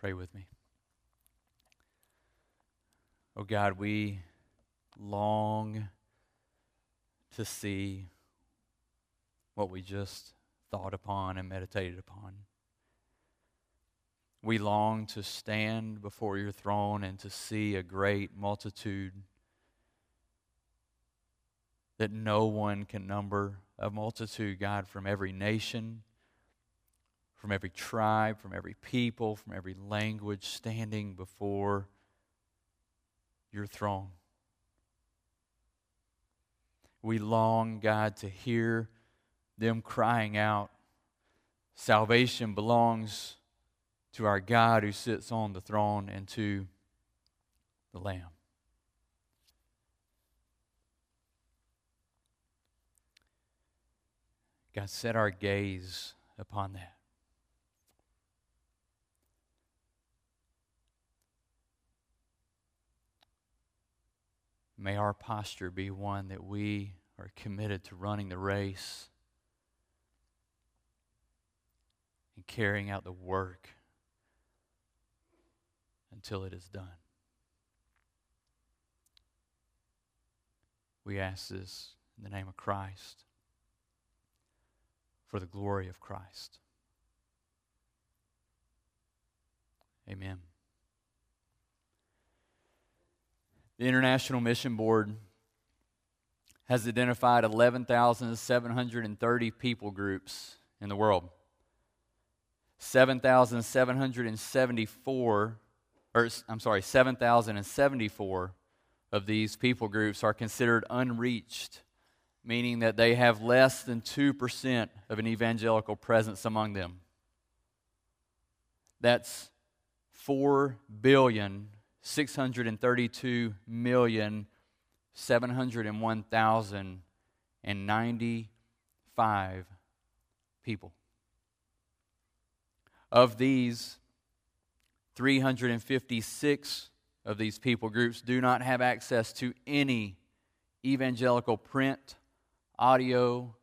Pray with me. Oh God, we long to see what we just thought upon and meditated upon. We long to stand before your throne and to see a great multitude that no one can number, a multitude, God, from every nation, from every tribe, from every people, from every language, standing before your throne. We long, God, to hear them crying out, Salvation belongs to our God who sits on the throne and to the Lamb. God, set our gaze upon that. May our posture be one that we are committed to running the race and carrying out the work until it is done. We ask this in the name of Christ for the glory of Christ. Amen. The International Mission Board has identified 11,730 people groups in the world. 7,774, or I'm sorry, 7,074 of these people groups are considered unreached, meaning that they have less than 2% of an evangelical presence among them. That's 4 billion 632,701,095 people. Of these, 356 of these people groups do not have access to any evangelical print, audio,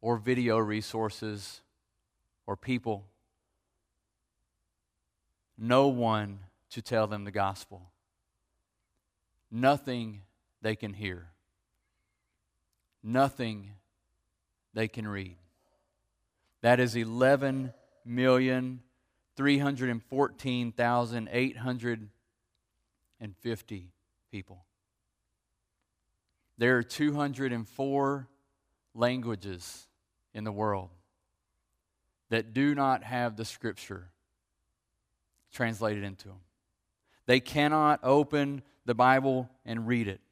or video resources or people. No one to tell them the gospel. Nothing they can hear, nothing they can read. That is 11 million. 314,850 people. There are 204 languages in the world that do not have the scripture translated into them. They cannot open the Bible and read it.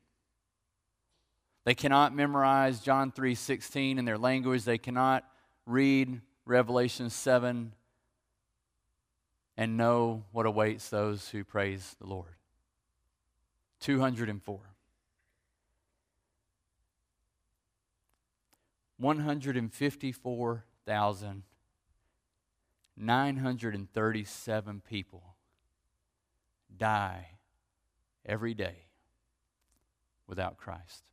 They cannot memorize John 3:16 in their language. They cannot read Revelation 7 and know what awaits those who praise the Lord. 204. 154,937 people die every day without Christ.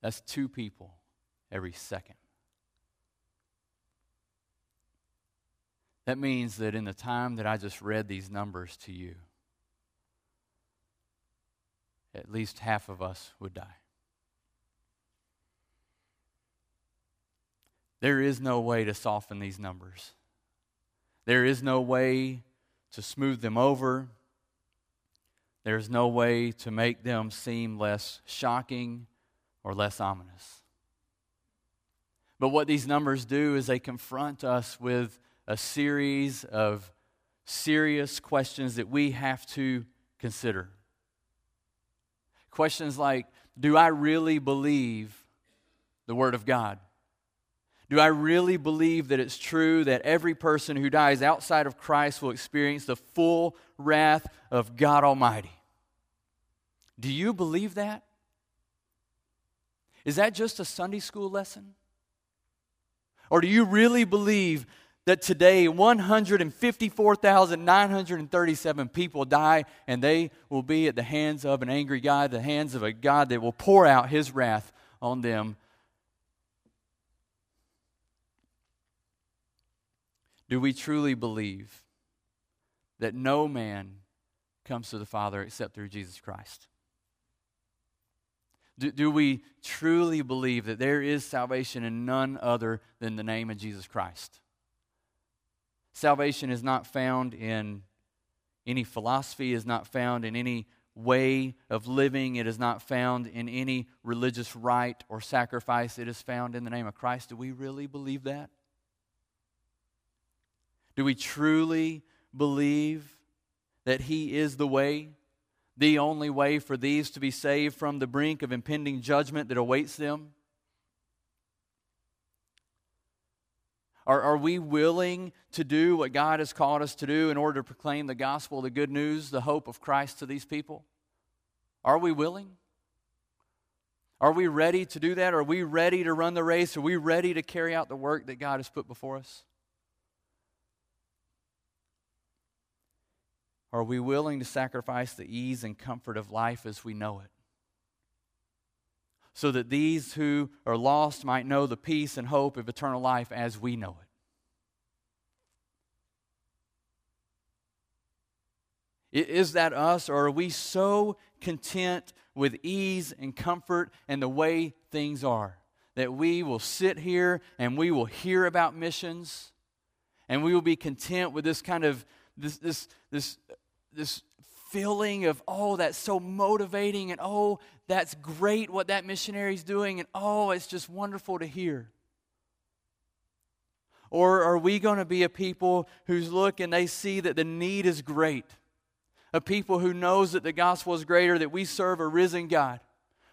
That's two people every second. That means that in the time that I just read these numbers to you, at least half of us would die. There is no way to soften these numbers. There is no way to smooth them over. There's no way to make them seem less shocking or less ominous. But what these numbers do is they confront us with a series of serious questions that we have to consider. Questions like Do I really believe the Word of God? Do I really believe that it's true that every person who dies outside of Christ will experience the full wrath of God Almighty? Do you believe that? Is that just a Sunday school lesson? Or do you really believe that today 154,937 people die and they will be at the hands of an angry God, the hands of a God that will pour out his wrath on them Do we truly believe that no man comes to the Father except through Jesus Christ? Do, do we truly believe that there is salvation in none other than the name of Jesus Christ? Salvation is not found in any philosophy, is not found in any way of living, it is not found in any religious rite or sacrifice. It is found in the name of Christ. Do we really believe that? Do we truly believe that He is the way, the only way for these to be saved from the brink of impending judgment that awaits them? Are, are we willing to do what God has called us to do in order to proclaim the gospel, the good news, the hope of Christ to these people? Are we willing? Are we ready to do that? Are we ready to run the race? Are we ready to carry out the work that God has put before us? Are we willing to sacrifice the ease and comfort of life as we know it? So that these who are lost might know the peace and hope of eternal life as we know it. Is that us, or are we so content with ease and comfort and the way things are that we will sit here and we will hear about missions and we will be content with this kind of this this this this feeling of, oh, that's so motivating, and oh, that's great what that missionary's doing, and oh, it's just wonderful to hear? Or are we going to be a people who's look and they see that the need is great? A people who knows that the gospel is greater, that we serve a risen God?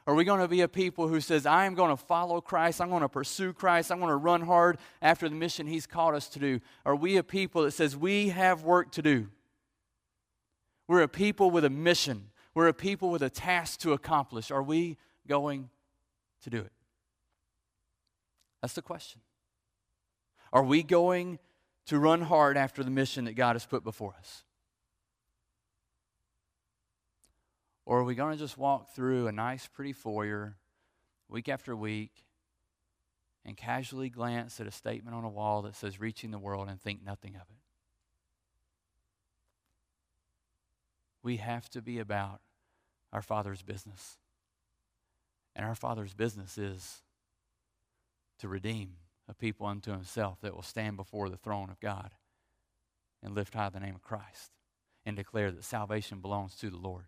Are we going to be a people who says, I am going to follow Christ, I'm going to pursue Christ, I'm going to run hard after the mission He's called us to do? Are we a people that says, we have work to do? We're a people with a mission. We're a people with a task to accomplish. Are we going to do it? That's the question. Are we going to run hard after the mission that God has put before us? Or are we going to just walk through a nice, pretty foyer week after week and casually glance at a statement on a wall that says reaching the world and think nothing of it? We have to be about our Father's business. And our Father's business is to redeem a people unto himself that will stand before the throne of God and lift high the name of Christ and declare that salvation belongs to the Lord.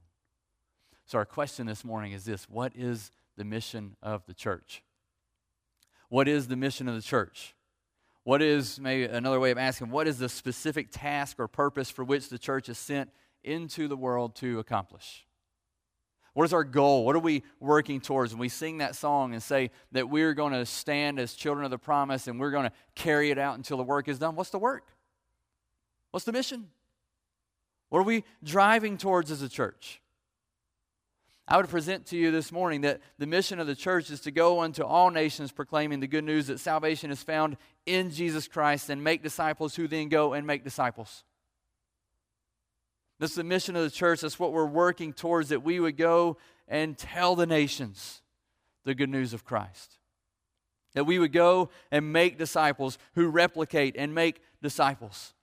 So, our question this morning is this What is the mission of the church? What is the mission of the church? What is, maybe another way of asking, what is the specific task or purpose for which the church is sent into the world to accomplish? What is our goal? What are we working towards? When we sing that song and say that we're going to stand as children of the promise and we're going to carry it out until the work is done, what's the work? What's the mission? What are we driving towards as a church? I would present to you this morning that the mission of the church is to go unto all nations proclaiming the good news that salvation is found in Jesus Christ and make disciples who then go and make disciples. That's the mission of the church. That's what we're working towards, that we would go and tell the nations the good news of Christ. That we would go and make disciples who replicate and make disciples.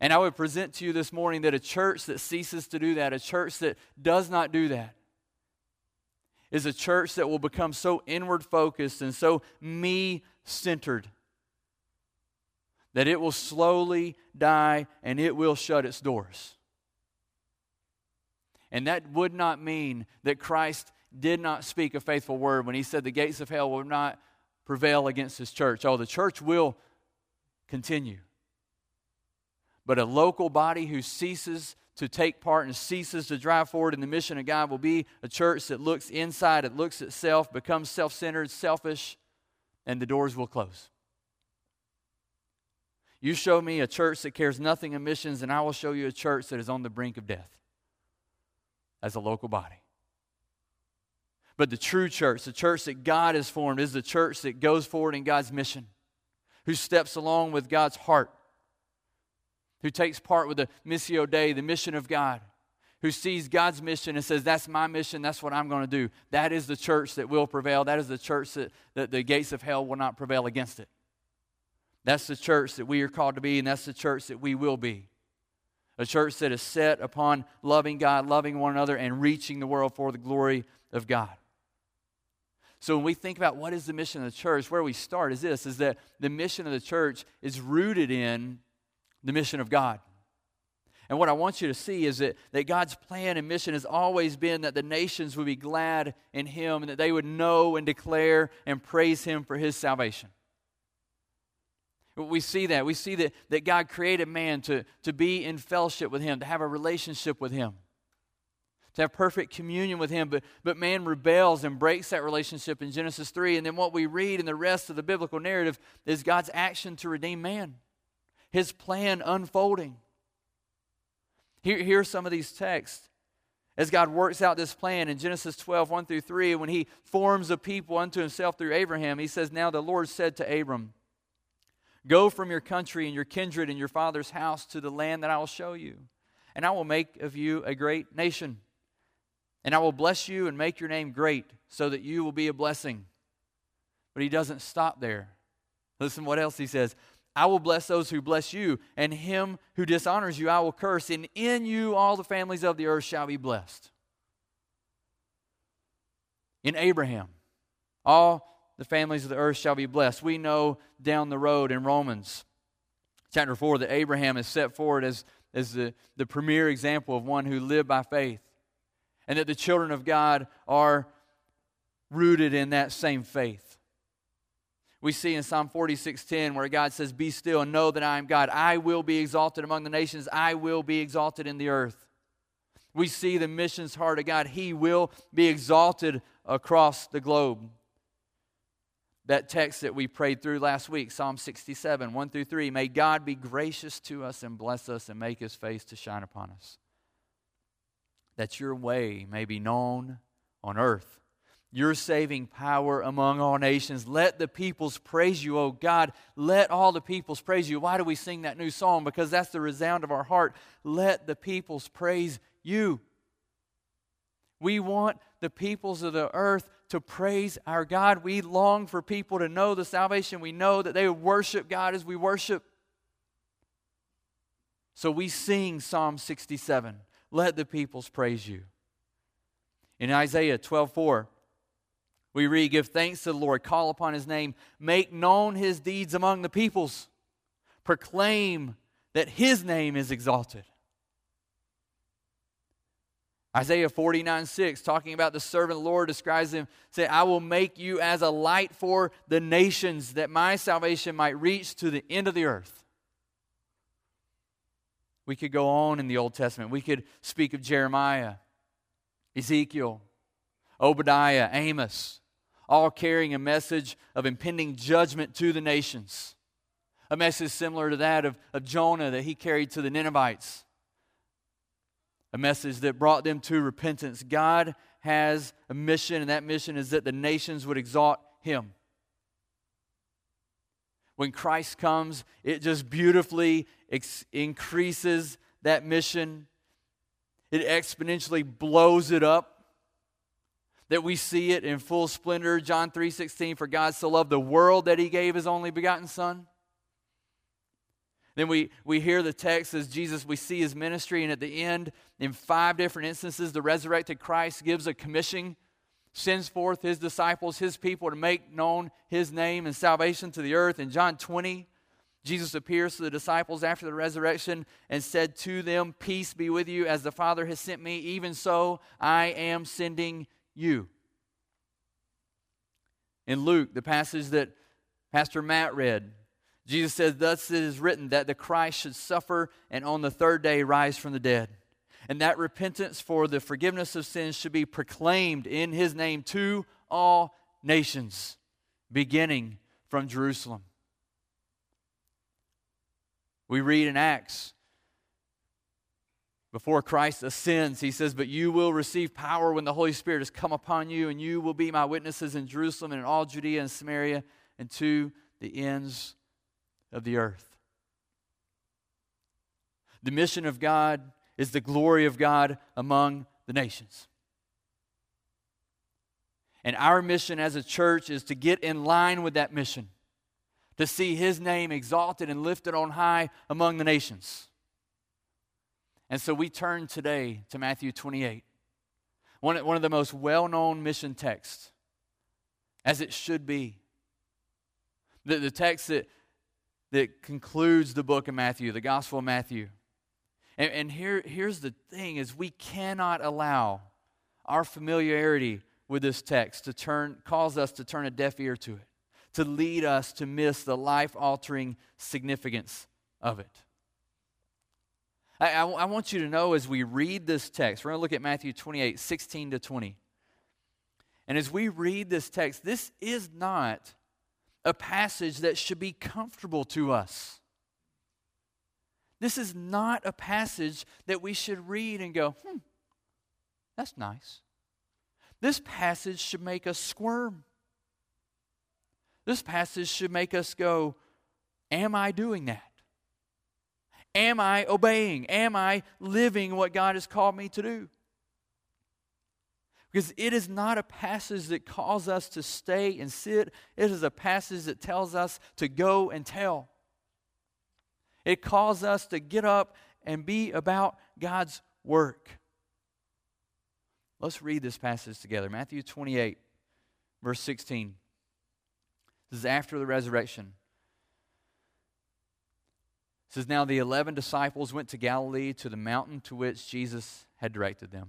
And I would present to you this morning that a church that ceases to do that, a church that does not do that, is a church that will become so inward focused and so me centered that it will slowly die and it will shut its doors. And that would not mean that Christ did not speak a faithful word when he said the gates of hell will not prevail against his church. Oh, the church will continue. But a local body who ceases to take part and ceases to drive forward in the mission of God will be a church that looks inside, it looks at self, becomes self centered, selfish, and the doors will close. You show me a church that cares nothing of missions, and I will show you a church that is on the brink of death as a local body. But the true church, the church that God has formed, is the church that goes forward in God's mission, who steps along with God's heart, who takes part with the Missio Dei, the mission of God, who sees God's mission and says, That's my mission, that's what I'm going to do. That is the church that will prevail. That is the church that, that the gates of hell will not prevail against it. That's the church that we are called to be, and that's the church that we will be. A church that is set upon loving God, loving one another, and reaching the world for the glory of God. So when we think about what is the mission of the church, where we start is this is that the mission of the church is rooted in the mission of God. And what I want you to see is that, that God's plan and mission has always been that the nations would be glad in Him and that they would know and declare and praise Him for His salvation. We see that. We see that, that God created man to, to be in fellowship with Him, to have a relationship with Him to have perfect communion with him. But, but man rebels and breaks that relationship in genesis 3 and then what we read in the rest of the biblical narrative is god's action to redeem man his plan unfolding. Here, here are some of these texts. As god works out this plan in genesis 12 1 through 3 when he forms a people unto himself through abraham he says now the lord said to abram go from your country and your kindred and your father's house to the land that i will show you and i will make of you a great nation and I will bless you and make your name great so that you will be a blessing. But he doesn't stop there. Listen what else he says. I will bless those who bless you, and him who dishonors you I will curse, and in you all the families of the earth shall be blessed. In Abraham, all the families of the earth shall be blessed. We know down the road in Romans chapter 4 that Abraham is set forward as, as the, the premier example of one who lived by faith and that the children of God are rooted in that same faith. We see in Psalm 46:10 where God says, "Be still and know that I am God. I will be exalted among the nations. I will be exalted in the earth." We see the missions heart of God. He will be exalted across the globe. That text that we prayed through last week, Psalm 67, 1 through 3. May God be gracious to us and bless us and make his face to shine upon us that your way may be known on earth. Your saving power among all nations. Let the peoples praise you, O God. Let all the peoples praise you. Why do we sing that new song? Because that's the resound of our heart. Let the peoples praise you. We want the peoples of the earth to praise our God. We long for people to know the salvation. We know that they worship God as we worship. So we sing Psalm 67 let the peoples praise you. In Isaiah 12 4, we read, Give thanks to the Lord, call upon his name, make known his deeds among the peoples, proclaim that his name is exalted. Isaiah 49 6, talking about the servant Lord, describes him, say, I will make you as a light for the nations, that my salvation might reach to the end of the earth. We could go on in the Old Testament. We could speak of Jeremiah, Ezekiel, Obadiah, Amos, all carrying a message of impending judgment to the nations. A message similar to that of, of Jonah that he carried to the Ninevites. A message that brought them to repentance. God has a mission, and that mission is that the nations would exalt him when Christ comes, it just beautifully ex- increases that mission. It exponentially blows it up. That we see it in full splendor. John 3:16 for God so loved the world that he gave his only begotten son. Then we, we hear the text as Jesus, we see his ministry, and at the end, in five different instances, the resurrected Christ gives a commission sends forth his disciples, his people, to make known his name and salvation to the earth. In John 20, Jesus appears to the disciples after the resurrection and said to them, Peace be with you, as the Father has sent me, even so I am sending you. In Luke, the passage that Pastor Matt read, Jesus says, Thus it is written that the Christ should suffer and on the third day rise from the dead and that repentance for the forgiveness of sins should be proclaimed in his name to all nations, beginning from Jerusalem. We read in Acts, before Christ ascends, he says, But you will receive power when the Holy Spirit has come upon you, and you will be my witnesses in Jerusalem and in all Judea and Samaria and to the ends of the earth. The mission of God is the glory of God among the nations. And our mission as a church is to get in line with that mission, to see his name exalted and lifted on high among the nations. And so we turn today to Matthew 28, one, one of the most well known mission texts, as it should be. The, the text that, that concludes the book of Matthew, the Gospel of Matthew. And, and here, here's the thing is we cannot allow our familiarity with this text to turn cause us to turn a deaf ear to it to lead us to miss the life altering significance of it. I, I, I, want you to know as we read this text, we're going to look at Matthew 28 16 to 20. And as we read this text, this is not a passage that should be comfortable to us. This is not a passage that we should read and go, hmm, that's nice. This passage should make us squirm. This passage should make us go, Am I doing that? Am I obeying? Am I living what God has called me to do? Because it is not a passage that calls us to stay and sit, it is a passage that tells us to go and tell. It calls us to get up and be about God's work. Let's read this passage together Matthew 28, verse 16. This is after the resurrection. It says, Now the eleven disciples went to Galilee to the mountain to which Jesus had directed them.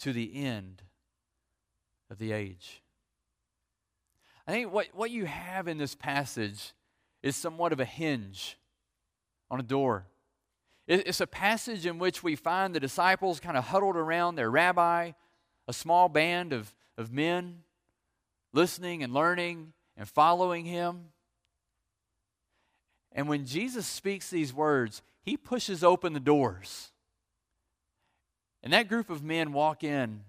to the end of the age. I think what, what you have in this passage is somewhat of a hinge on a door. It's a passage in which we find the disciples kind of huddled around their rabbi, a small band of, of men listening and learning and following him. And when Jesus speaks these words, he pushes open the doors. And that group of men walk in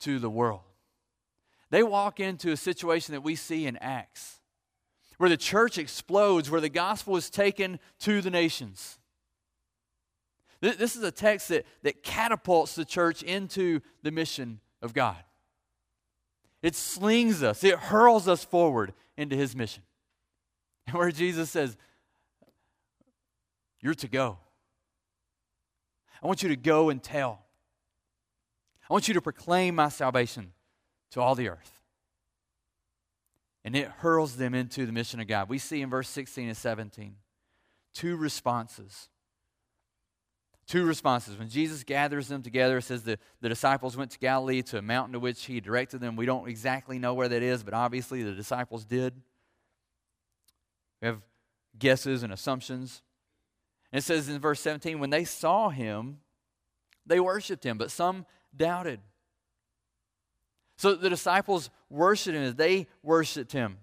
to the world. They walk into a situation that we see in Acts, where the church explodes, where the gospel is taken to the nations. This is a text that, that catapults the church into the mission of God. It slings us, it hurls us forward into his mission. And where Jesus says, You're to go. I want you to go and tell. I want you to proclaim my salvation to all the earth. And it hurls them into the mission of God. We see in verse 16 and 17 two responses two responses. When Jesus gathers them together, it says the, the disciples went to Galilee to a mountain to which he directed them. We don't exactly know where that is, but obviously the disciples did. We have guesses and assumptions. It says in verse 17, when they saw him, they worshiped him, but some doubted. So the disciples worshiped him as they worshiped him.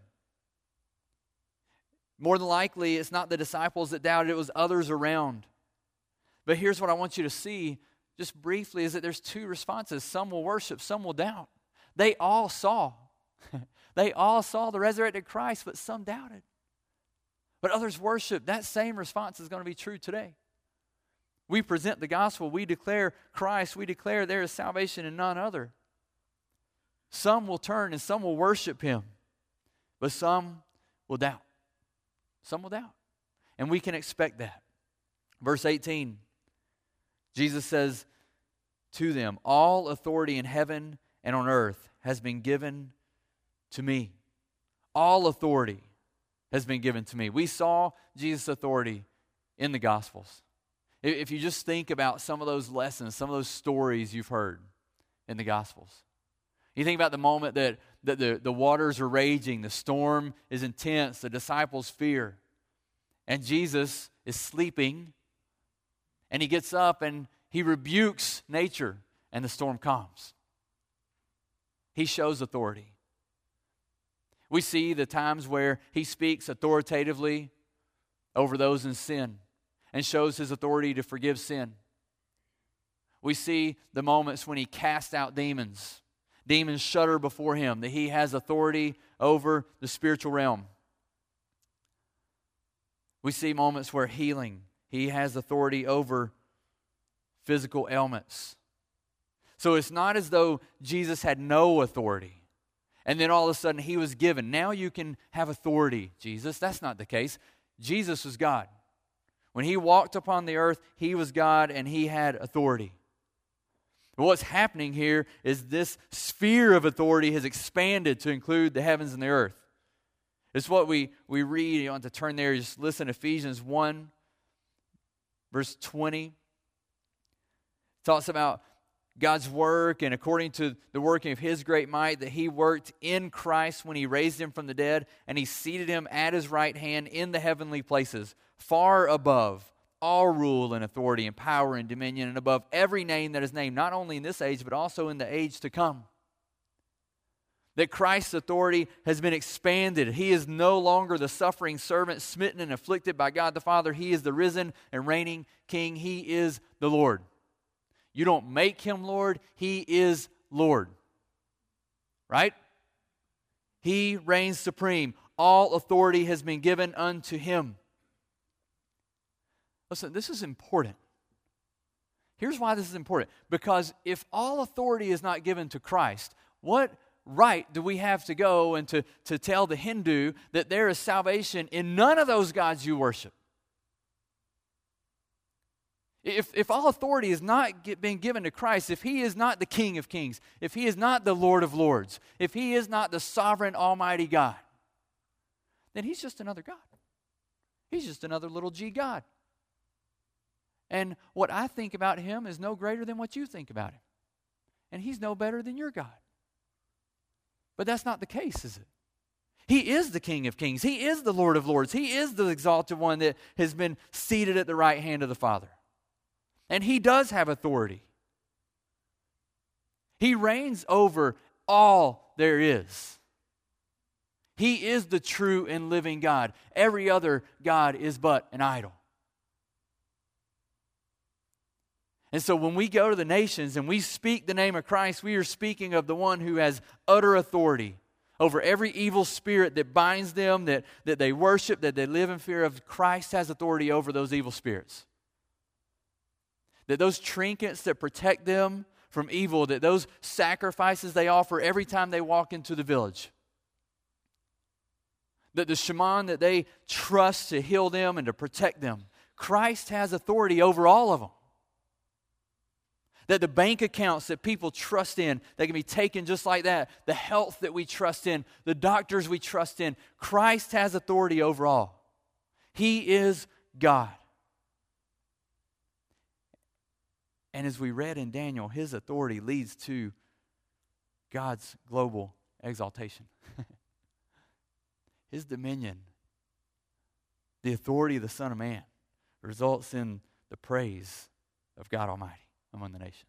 More than likely, it's not the disciples that doubted, it was others around. But here's what I want you to see just briefly is that there's two responses. Some will worship, some will doubt. They all saw. they all saw the resurrected Christ, but some doubted. But others worship. That same response is going to be true today. We present the gospel, we declare Christ, we declare there is salvation in none other. Some will turn and some will worship him, but some will doubt. Some will doubt. And we can expect that. Verse 18 Jesus says to them, All authority in heaven and on earth has been given to me. All authority has been given to me. We saw Jesus' authority in the Gospels. If you just think about some of those lessons, some of those stories you've heard in the Gospels, you think about the moment that, that the, the waters are raging, the storm is intense, the disciples fear, and Jesus is sleeping and he gets up and he rebukes nature, and the storm calms. He shows authority. We see the times where he speaks authoritatively over those in sin and shows his authority to forgive sin. We see the moments when he casts out demons. Demons shudder before him, that he has authority over the spiritual realm. We see moments where healing, he has authority over physical ailments. So it's not as though Jesus had no authority and then all of a sudden he was given. Now you can have authority, Jesus. That's not the case. Jesus was God. When he walked upon the earth, he was God and he had authority. But what's happening here is this sphere of authority has expanded to include the heavens and the earth. It's what we, we read. You want to turn there, just listen Ephesians 1, verse 20. It talks about God's work and according to the working of his great might that he worked in Christ when he raised him from the dead and he seated him at his right hand in the heavenly places, far above all rule and authority and power and dominion and above every name that is named, not only in this age, but also in the age to come. That Christ's authority has been expanded. He is no longer the suffering servant, smitten and afflicted by God the Father. He is the risen and reigning King. He is the Lord. You don't make him Lord, he is Lord. Right? He reigns supreme. All authority has been given unto him. Listen, this is important. Here's why this is important. Because if all authority is not given to Christ, what right do we have to go and to, to tell the Hindu that there is salvation in none of those gods you worship? If, if all authority is not get, being given to Christ, if He is not the King of Kings, if He is not the Lord of Lords, if He is not the sovereign Almighty God, then He's just another God. He's just another little g God. And what I think about Him is no greater than what you think about Him. And He's no better than your God. But that's not the case, is it? He is the King of Kings. He is the Lord of Lords. He is the exalted one that has been seated at the right hand of the Father. And he does have authority. He reigns over all there is. He is the true and living God. Every other God is but an idol. And so when we go to the nations and we speak the name of Christ, we are speaking of the one who has utter authority over every evil spirit that binds them, that, that they worship, that they live in fear of. Christ has authority over those evil spirits that those trinkets that protect them from evil, that those sacrifices they offer every time they walk into the village, that the shaman that they trust to heal them and to protect them, Christ has authority over all of them. That the bank accounts that people trust in, they can be taken just like that. The health that we trust in, the doctors we trust in, Christ has authority over all. He is God. And as we read in Daniel, his authority leads to God's global exaltation. his dominion, the authority of the Son of Man, results in the praise of God Almighty among the nations.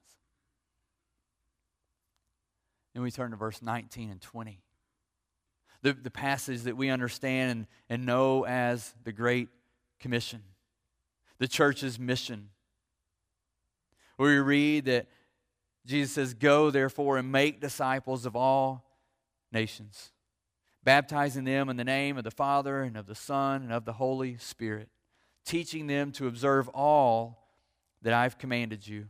Then we turn to verse 19 and 20. The, the passage that we understand and, and know as the Great Commission, the church's mission we read that Jesus says, Go therefore and make disciples of all nations, baptizing them in the name of the Father and of the Son and of the Holy Spirit, teaching them to observe all that I've commanded you.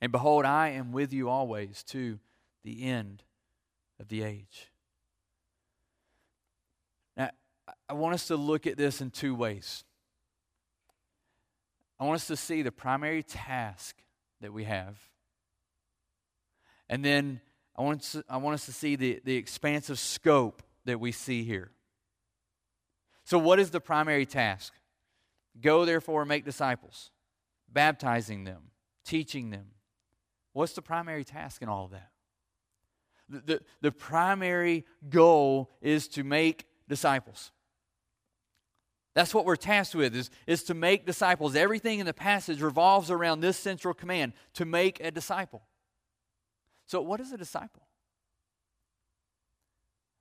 And behold, I am with you always to the end of the age. Now, I want us to look at this in two ways. I want us to see the primary task that we have. And then I want, to, I want us to see the, the expansive scope that we see here. So, what is the primary task? Go, therefore, and make disciples, baptizing them, teaching them. What's the primary task in all of that? The, the, the primary goal is to make disciples. That's what we're tasked with is, is to make disciples. Everything in the passage revolves around this central command to make a disciple. So what is a disciple?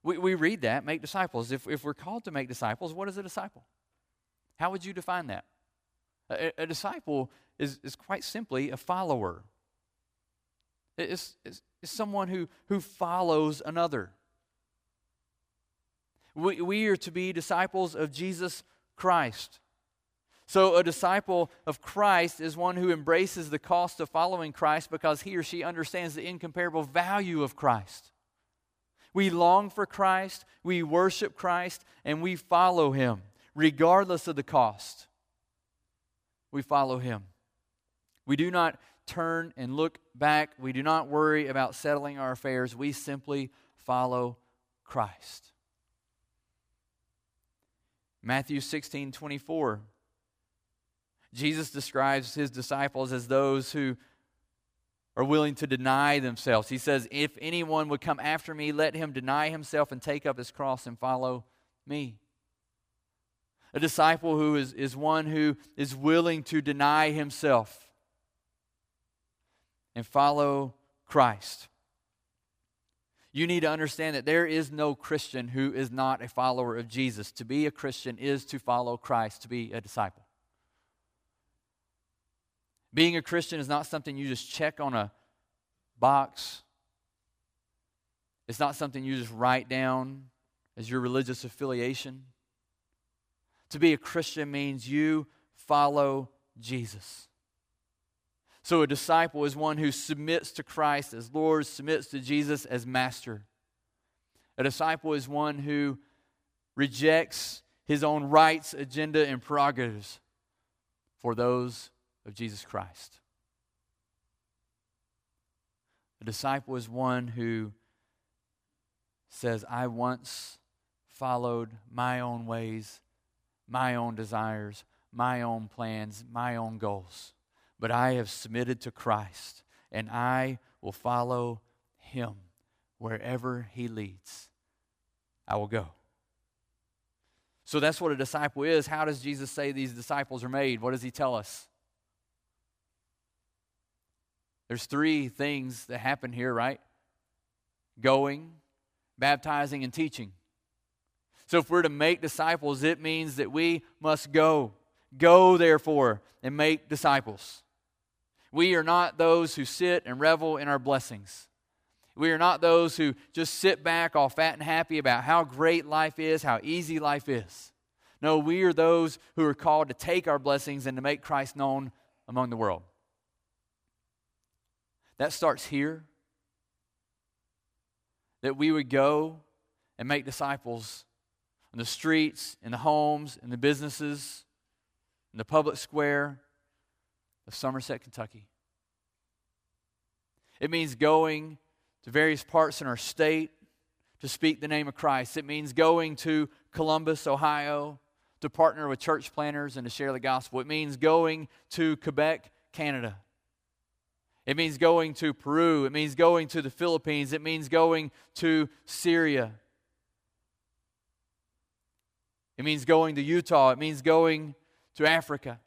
We, we read that, make disciples. If, if we're called to make disciples, what is a disciple? How would you define that? A, a disciple is, is quite simply a follower. It's, it's, it's someone who, who follows another. We, we are to be disciples of Jesus Christ. So, a disciple of Christ is one who embraces the cost of following Christ because he or she understands the incomparable value of Christ. We long for Christ, we worship Christ, and we follow him regardless of the cost. We follow him. We do not turn and look back. We do not worry about settling our affairs. We simply follow Christ. Matthew 16 24. Jesus describes his disciples as those who are willing to deny themselves. He says, If anyone would come after me, let him deny himself and take up his cross and follow me. A disciple who is, is one who is willing to deny himself and follow Christ. You need to understand that there is no Christian who is not a follower of Jesus. To be a Christian is to follow Christ, to be a disciple. Being a Christian is not something you just check on a box. It's not something you just write down as your religious affiliation. To be a Christian means you follow Jesus. So a disciple is one who submits to Christ as Lord, submits to Jesus as Master. A disciple is one who rejects his own rights, agenda, and prerogatives for those of Jesus Christ. A disciple is one who says, I once followed my own ways, my own desires, my own plans, my own goals but I have submitted to Christ, and I will follow him wherever he leads. I will go. So that's what a disciple is. How does Jesus say these disciples are made? What does he tell us? There's three things that happen here, right? Going, baptizing, and teaching. So if we're to make disciples, it means that we must go. Go, therefore, and make disciples. We are not those who sit and revel in our blessings. We are not those who just sit back all fat and happy about how great life is, how easy life is. No, we are those who are called to take our blessings and to make Christ known among the world. That starts here. That we would go and make disciples in the streets, in the homes, in the businesses, in the public square, of Somerset, Kentucky. It means going to various parts in our state to speak the name of Christ. It means going to Columbus, Ohio to partner with church planters and to share the gospel. It means going to Quebec, Canada. It means going to Peru. It means going to the Philippines. It means going to Syria. It means going to Utah. It means going to Africa.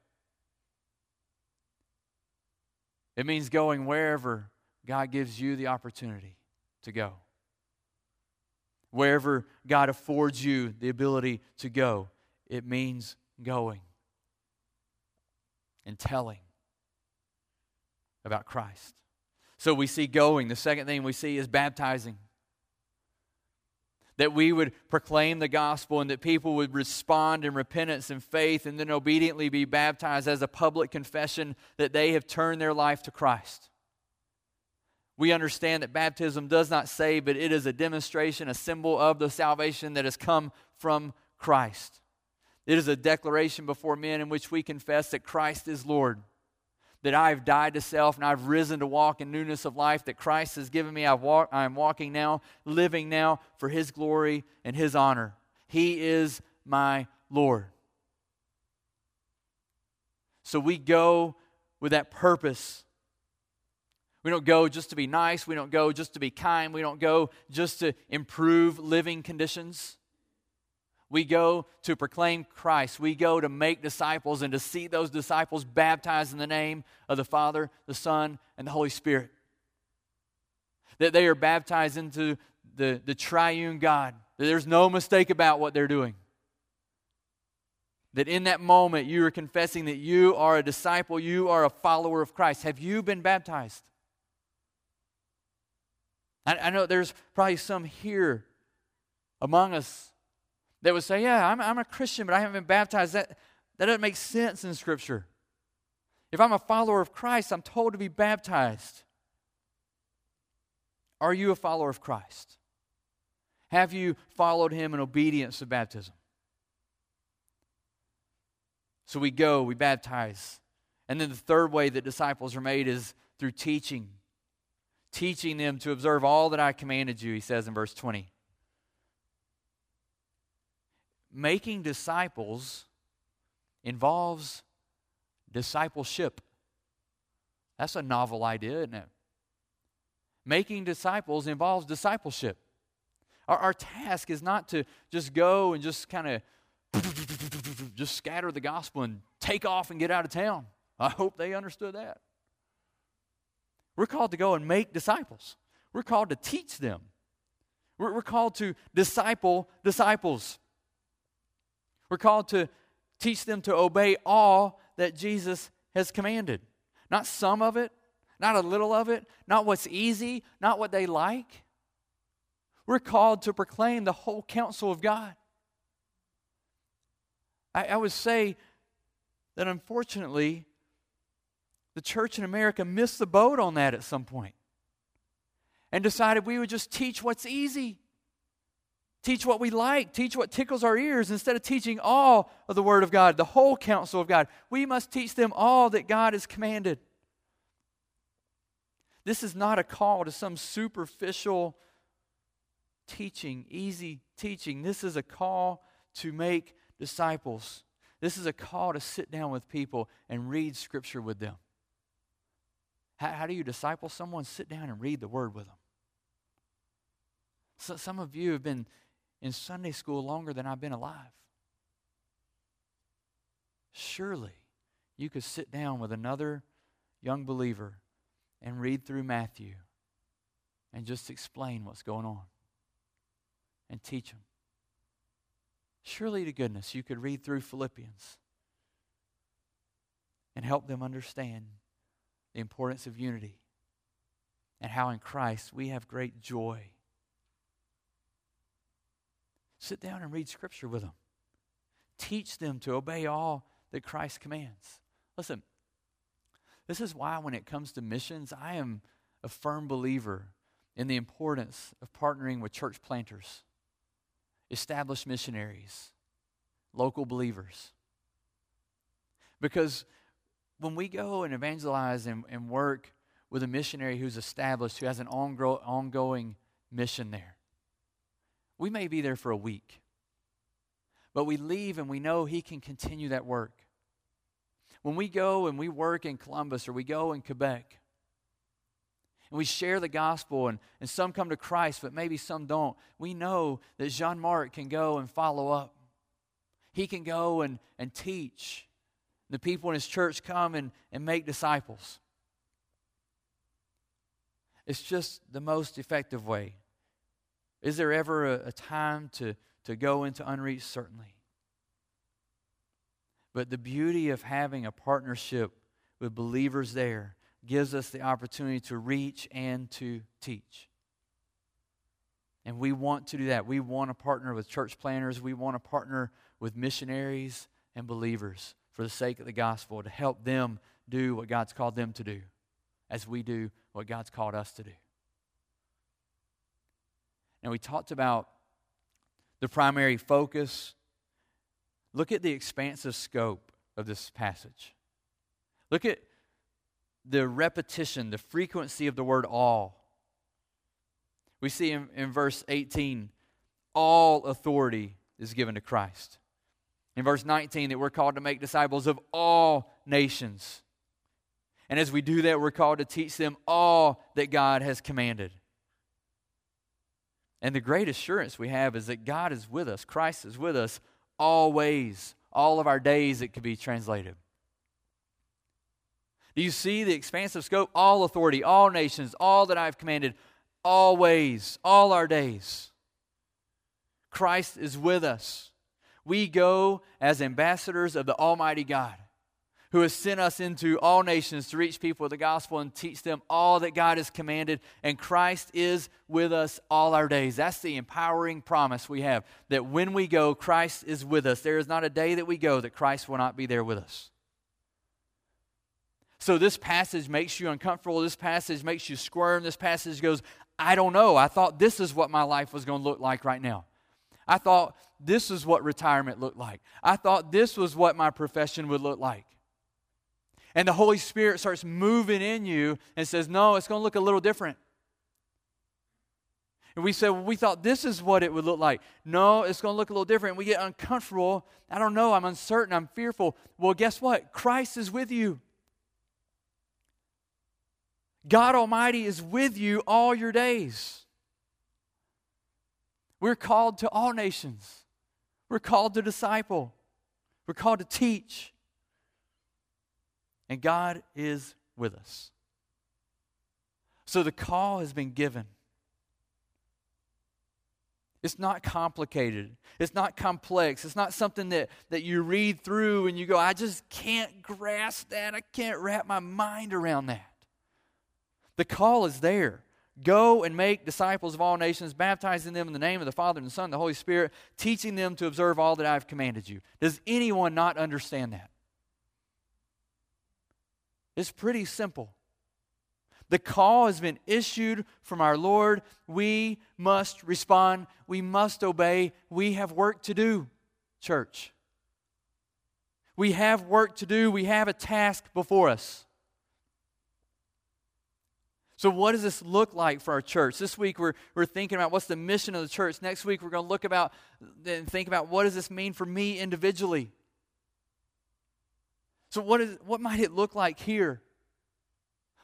It means going wherever God gives you the opportunity to go. Wherever God affords you the ability to go, it means going and telling about Christ. So we see going. The second thing we see is baptizing that we would proclaim the gospel and that people would respond in repentance and faith and then obediently be baptized as a public confession that they have turned their life to Christ. We understand that baptism does not save, but it is a demonstration, a symbol of the salvation that has come from Christ. It is a declaration before men in which we confess that Christ is Lord that I have died to self and I've risen to walk in newness of life that Christ has given me. I've walk, I'm walking now, living now for His glory and His honor. He is my Lord. So we go with that purpose. We don't go just to be nice. We don't go just to be kind. We don't go just to improve living conditions. We go to proclaim Christ. We go to make disciples and to see those disciples baptized in the name of the Father, the Son, and the Holy Spirit. That they are baptized into the, the triune God that there's no mistake about what they're doing. That in that moment you are confessing that you are a disciple, you are a follower of Christ. Have you been baptized? I, I know there's probably some here among us that would say, Yeah, I'm, I'm a Christian, but I haven't been baptized. That, that doesn't make sense in Scripture. If I'm a follower of Christ, I'm told to be baptized. Are you a follower of Christ? Have you followed him in obedience to baptism? So we go, we baptize. And then the third way that disciples are made is through teaching. Teaching them to observe all that I commanded you, he says in verse 20. Making disciples involves discipleship. That's a novel idea, isn't it? Making disciples involves discipleship. Our, our task is not to just go and just kind of just scatter the gospel and take off and get out of town. I hope they understood that. We're called to go and make disciples. We're called to teach them. We're, we're called to disciple disciples. We're called to teach them to obey all that Jesus has commanded. Not some of it, not a little of it, not what's easy, not what they like. We're called to proclaim the whole counsel of God. I, I would say that unfortunately, the church in America missed the boat on that at some point and decided we would just teach what's easy. Teach what we like, teach what tickles our ears instead of teaching all of the Word of God, the whole counsel of God. We must teach them all that God has commanded. This is not a call to some superficial teaching, easy teaching. This is a call to make disciples. This is a call to sit down with people and read Scripture with them. How, how do you disciple someone? Sit down and read the Word with them. So, some of you have been in Sunday school longer than I've been alive. Surely you could sit down with another young believer and read through Matthew and just explain what's going on and teach them. Surely to goodness, you could read through Philippians and help them understand the importance of unity and how in Christ we have great joy Sit down and read Scripture with them. Teach them to obey all that Christ commands. Listen, this is why when it comes to missions, I am a firm believer in the importance of partnering with church planters, established missionaries, local believers. Because when we go and evangelize and, and work with a missionary who's established, who has an ongoing mission there, we may be there for a week, but we leave and we know He can continue that work. When we go and we work in Columbus or we go in Quebec, and we share the gospel, and, and some come to Christ, but maybe some don't, we know that Jean Marc can go and follow up. He can go and, and teach. The people in his church come and, and make disciples. It's just the most effective way is there ever a, a time to, to go into unreached? Certainly. But the beauty of having a partnership with believers there gives us the opportunity to reach and to teach. And we want to do that. We want to partner with church planters. We want to partner with missionaries and believers for the sake of the gospel to help them do what God's called them to do as we do what God's called us to do. And we talked about the primary focus. Look at the expansive scope of this passage. Look at the repetition, the frequency of the word all. We see in, in verse 18, all authority is given to Christ. In verse 19, that we're called to make disciples of all nations. And as we do that, we're called to teach them all that God has commanded. And the great assurance we have is that God is with us, Christ is with us always, all of our days, it could be translated. Do you see the expansive scope? All authority, all nations, all that I've commanded, always, all our days. Christ is with us. We go as ambassadors of the Almighty God who has sent us into all nations to reach people with the gospel and teach them all that God has commanded. And Christ is with us all our days. That's the empowering promise we have that when we go, Christ is with us. There is not a day that we go that Christ will not be there with us. So this passage makes you uncomfortable. This passage makes you squirm. This passage goes, I don't know. I thought this is what my life was going to look like right now. I thought this is what retirement looked like. I thought this was what my profession would look like. And the Holy Spirit starts moving in you and says, No, it's going to look a little different. And we said, well, we thought this is what it would look like. No, it's going to look a little different. We get uncomfortable. I don't know. I'm uncertain. I'm fearful. Well, guess what? Christ is with you. God Almighty is with you all your days. We're called to all nations. We're called to disciple. We're called to teach. And God is with us. So the call has been given. It's not complicated. It's not complex. It's not something that, that you read through and you go, I just can't grasp that. I can't wrap my mind around that. The call is there. Go and make disciples of all nations, baptizing them in the name of the Father and the Son and the Holy Spirit, teaching them to observe all that I have commanded you. Does anyone not understand that? It's pretty simple. The call has been issued from our Lord. We must respond. We must obey. We have work to do, church. We have work to do. We have a task before us. So, what does this look like for our church? This week, we're, we're thinking about what's the mission of the church. Next week, we're going to look about and think about what does this mean for me individually. So, what, is, what might it look like here?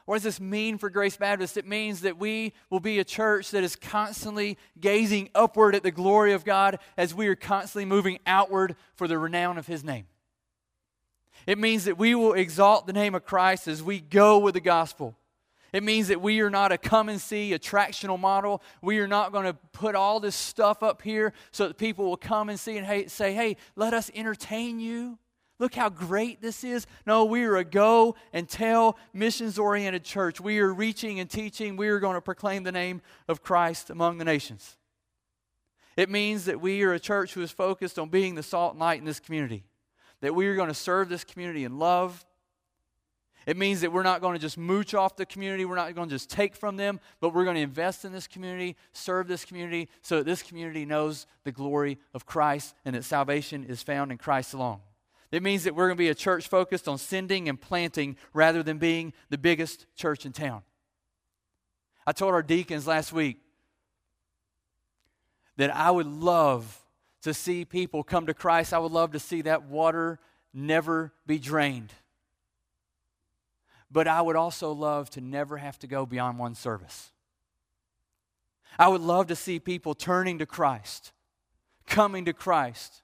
What does this mean for Grace Baptist? It means that we will be a church that is constantly gazing upward at the glory of God as we are constantly moving outward for the renown of His name. It means that we will exalt the name of Christ as we go with the gospel. It means that we are not a come and see attractional model. We are not going to put all this stuff up here so that people will come and see and say, hey, let us entertain you. Look how great this is. No, we are a go and tell missions oriented church. We are reaching and teaching. We are going to proclaim the name of Christ among the nations. It means that we are a church who is focused on being the salt and light in this community, that we are going to serve this community in love. It means that we're not going to just mooch off the community, we're not going to just take from them, but we're going to invest in this community, serve this community, so that this community knows the glory of Christ and that salvation is found in Christ alone. It means that we're going to be a church focused on sending and planting rather than being the biggest church in town. I told our deacons last week that I would love to see people come to Christ. I would love to see that water never be drained. But I would also love to never have to go beyond one service. I would love to see people turning to Christ, coming to Christ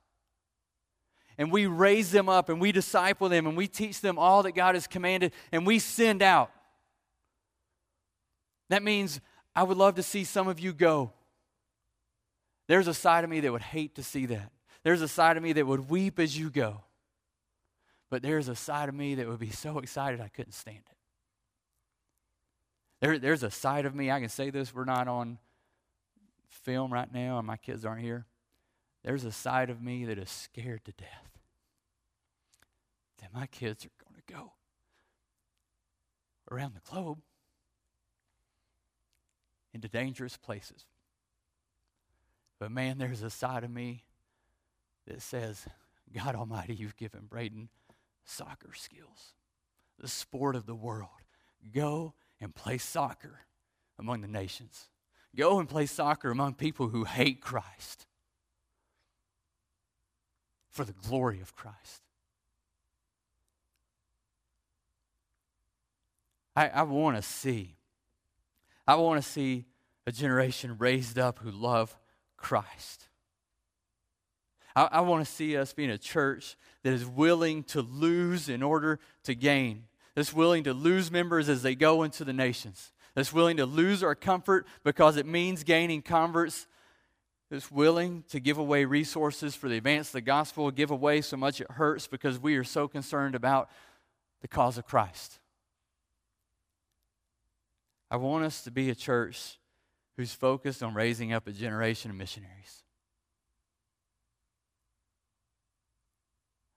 and we raise them up and we disciple them and we teach them all that God has commanded and we send out. That means I would love to see some of you go. There's a side of me that would hate to see that. There's a side of me that would weep as you go. But there's a side of me that would be so excited I couldn't stand it. There, there's a side of me, I can say this, we're not on film right now and my kids aren't here. There's a side of me that is scared to death that my kids are going to go around the globe into dangerous places. But man, there's a side of me that says, God Almighty, you've given Braden soccer skills, the sport of the world. Go and play soccer among the nations. Go and play soccer among people who hate Christ for the glory of Christ. I, I want to see, I want to see a generation raised up who love Christ. I, I want to see us being a church that is willing to lose in order to gain, that's willing to lose members as they go into the nations, that's willing to lose our comfort because it means gaining converts that's willing to give away resources for the advance of the gospel, give away so much it hurts because we are so concerned about the cause of Christ. I want us to be a church who's focused on raising up a generation of missionaries.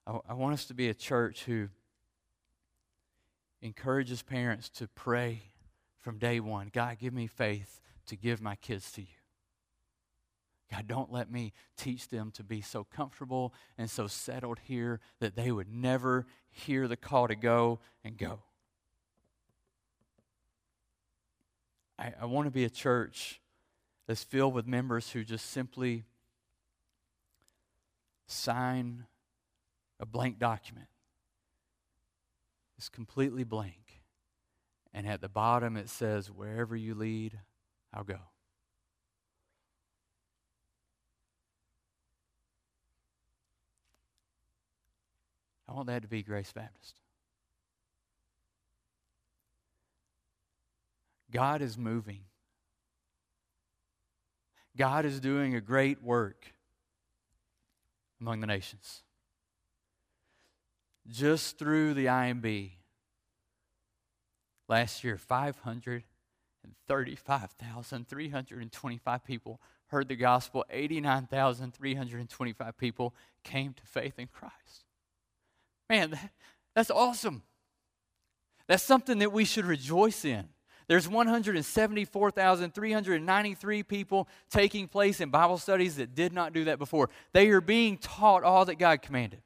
I, I want us to be a church who encourages parents to pray from day one God, give me faith to give my kids to you. God, don't let me teach them to be so comfortable and so settled here that they would never hear the call to go and go. I, I want to be a church that's filled with members who just simply sign a blank document. It's completely blank. And at the bottom it says, Wherever you lead, I'll go. Want that to be Grace Baptist. God is moving. God is doing a great work among the nations. Just through the IMB, last year, 535,325 people heard the gospel, 89,325 people came to faith in Christ. Man, that's awesome. That's something that we should rejoice in. There's 174,393 people taking place in Bible studies that did not do that before. They are being taught all that God commanded.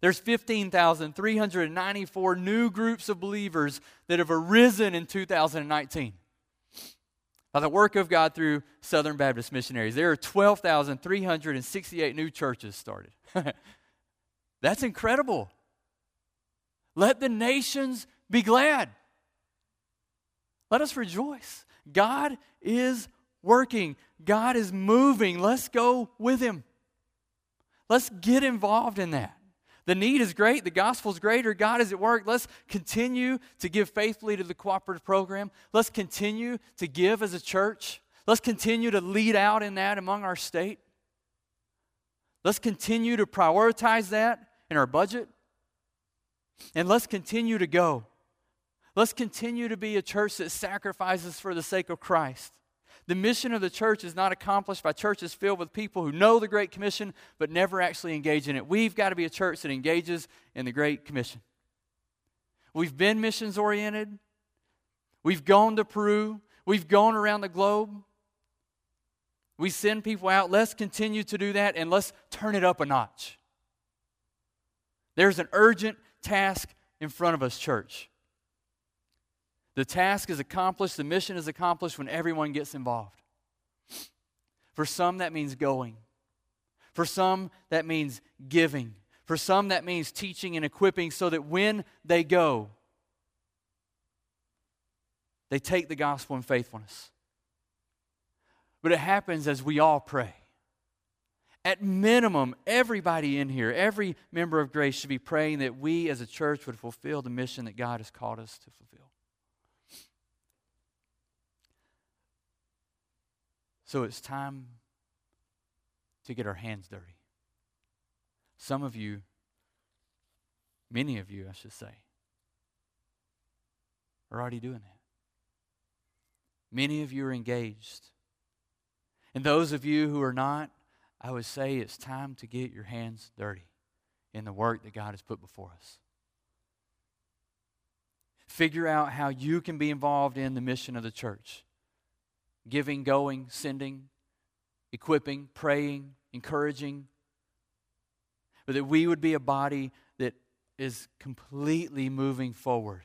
There's 15,394 new groups of believers that have arisen in 2019 by the work of God through Southern Baptist missionaries. There are 12,368 new churches started. That's incredible. Let the nations be glad. Let us rejoice. God is working, God is moving. Let's go with Him. Let's get involved in that. The need is great, the gospel is greater, God is at work. Let's continue to give faithfully to the cooperative program. Let's continue to give as a church. Let's continue to lead out in that among our state. Let's continue to prioritize that in our budget. And let's continue to go. Let's continue to be a church that sacrifices for the sake of Christ. The mission of the church is not accomplished by churches filled with people who know the Great Commission but never actually engage in it. We've got to be a church that engages in the Great Commission. We've been missions oriented. We've gone to Peru. We've gone around the globe. We send people out. Let's continue to do that and let's turn it up a notch. There's an urgent task in front of us, church. The task is accomplished, the mission is accomplished when everyone gets involved. For some, that means going. For some, that means giving. For some, that means teaching and equipping so that when they go, they take the gospel in faithfulness. But it happens as we all pray. At minimum, everybody in here, every member of grace should be praying that we as a church would fulfill the mission that God has called us to fulfill. So it's time to get our hands dirty. Some of you, many of you, I should say, are already doing that. Many of you are engaged. And those of you who are not, I would say it's time to get your hands dirty in the work that God has put before us. Figure out how you can be involved in the mission of the church giving, going, sending, equipping, praying, encouraging. But that we would be a body that is completely moving forward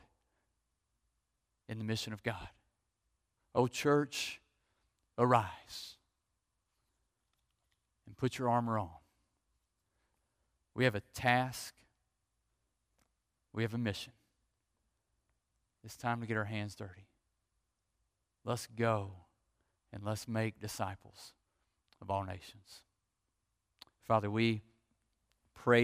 in the mission of God. Oh, church, arise put your armor on. We have a task, we have a mission. It's time to get our hands dirty. Let's go and let's make disciples of all nations. Father, we pray